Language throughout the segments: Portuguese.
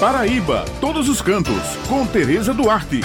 Paraíba, todos os cantos, com Tereza Duarte.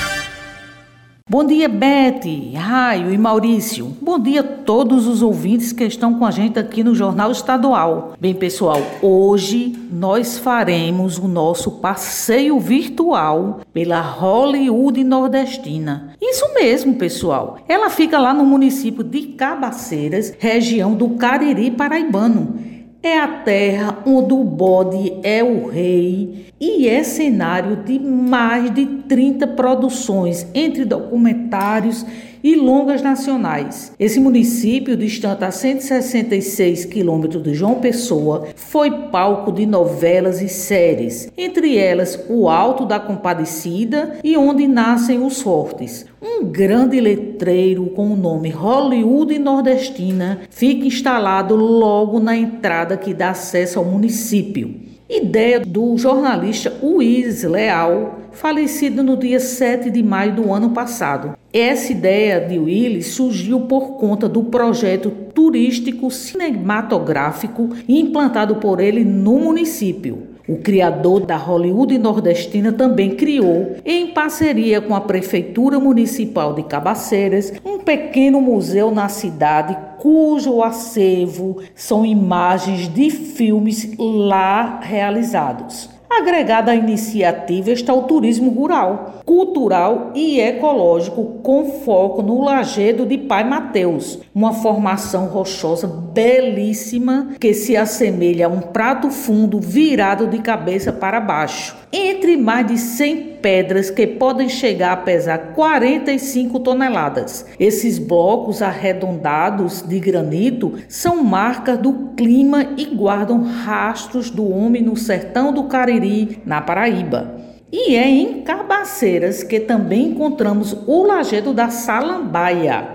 Bom dia, Bete, Raio e Maurício. Bom dia a todos os ouvintes que estão com a gente aqui no Jornal Estadual. Bem, pessoal, hoje nós faremos o nosso passeio virtual pela Hollywood Nordestina. Isso mesmo, pessoal. Ela fica lá no município de Cabaceiras, região do Cariri Paraibano é a terra onde o bode é o rei e é cenário de mais de 30 produções, entre documentários longas nacionais. Esse município, distante a 166 quilômetros de João Pessoa, foi palco de novelas e séries, entre elas O Alto da Compadecida e Onde Nascem os Fortes. Um grande letreiro com o nome Hollywood Nordestina fica instalado logo na entrada que dá acesso ao município. Ideia do jornalista Luiz Leal, falecido no dia 7 de maio do ano passado. Essa ideia de Willis surgiu por conta do projeto turístico cinematográfico implantado por ele no município. O criador da Hollywood nordestina também criou, em parceria com a Prefeitura Municipal de Cabaceiras, um pequeno museu na cidade cujo acervo são imagens de filmes lá realizados. Agregada à iniciativa está o turismo rural, cultural e ecológico, com foco no Lagedo de Pai Mateus, uma formação rochosa belíssima que se assemelha a um prato fundo virado de cabeça para baixo, entre mais de 100 pedras que podem chegar a pesar 45 toneladas. Esses blocos arredondados de granito são marcas do clima e guardam rastros do homem no sertão do Cariri, na Paraíba. E é em Cabaceiras que também encontramos o lajedo da Salambaia,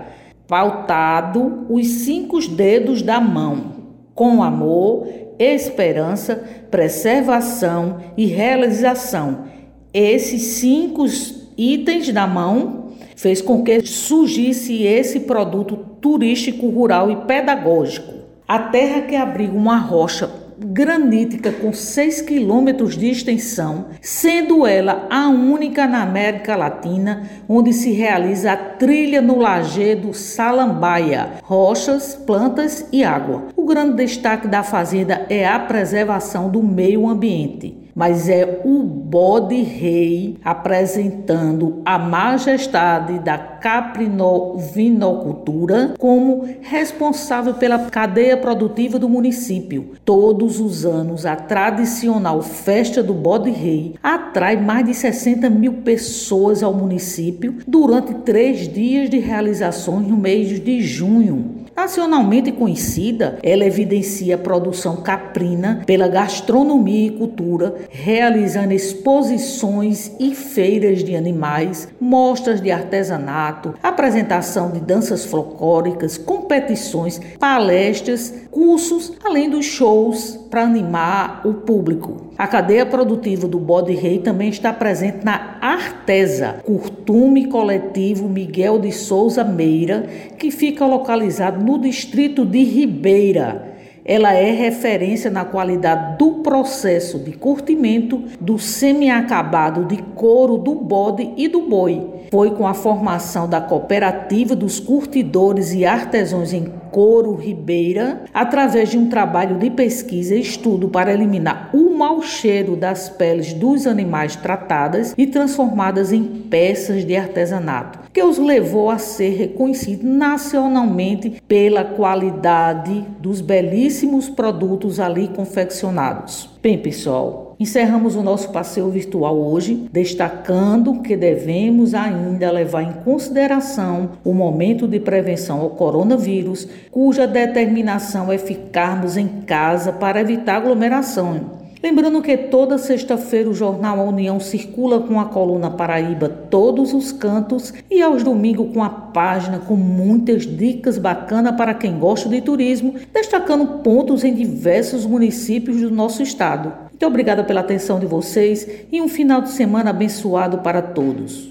pautado os cinco dedos da mão, com amor, esperança, preservação e realização esses cinco itens na mão fez com que surgisse esse produto turístico, rural e pedagógico. A terra que abriga uma rocha granítica com 6 quilômetros de extensão, sendo ela a única na América Latina onde se realiza a trilha no lajedo Salambaia, rochas, plantas e água. O grande destaque da fazenda é a preservação do meio ambiente mas é o bode rei apresentando a majestade da caprinovinocultura como responsável pela cadeia produtiva do município. Todos os anos, a tradicional festa do bode rei atrai mais de 60 mil pessoas ao município durante três dias de realizações no mês de junho. Nacionalmente conhecida, ela evidencia a produção caprina pela gastronomia e cultura, realizando exposições e feiras de animais, mostras de artesanato, apresentação de danças folclóricas, competições, palestras, cursos, além dos shows para animar o público. A cadeia produtiva do bode rei também está presente na Artesa, curtume coletivo Miguel de Souza Meira, que fica localizado no distrito de Ribeira ela é referência na qualidade do processo de curtimento do semi-acabado de couro do bode e do boi. Foi com a formação da cooperativa dos curtidores e artesãos em couro Ribeira, através de um trabalho de pesquisa e estudo para eliminar o mau cheiro das peles dos animais tratadas e transformadas em peças de artesanato, que os levou a ser reconhecido nacionalmente pela qualidade dos belíssimos produtos ali confeccionados. Bem, pessoal, encerramos o nosso passeio virtual hoje, destacando que devemos ainda levar em consideração o momento de prevenção ao coronavírus, cuja determinação é ficarmos em casa para evitar aglomeração Lembrando que toda sexta-feira o jornal A União circula com a coluna Paraíba todos os cantos e aos domingos com a página com muitas dicas bacanas para quem gosta de turismo, destacando pontos em diversos municípios do nosso estado. Muito obrigada pela atenção de vocês e um final de semana abençoado para todos.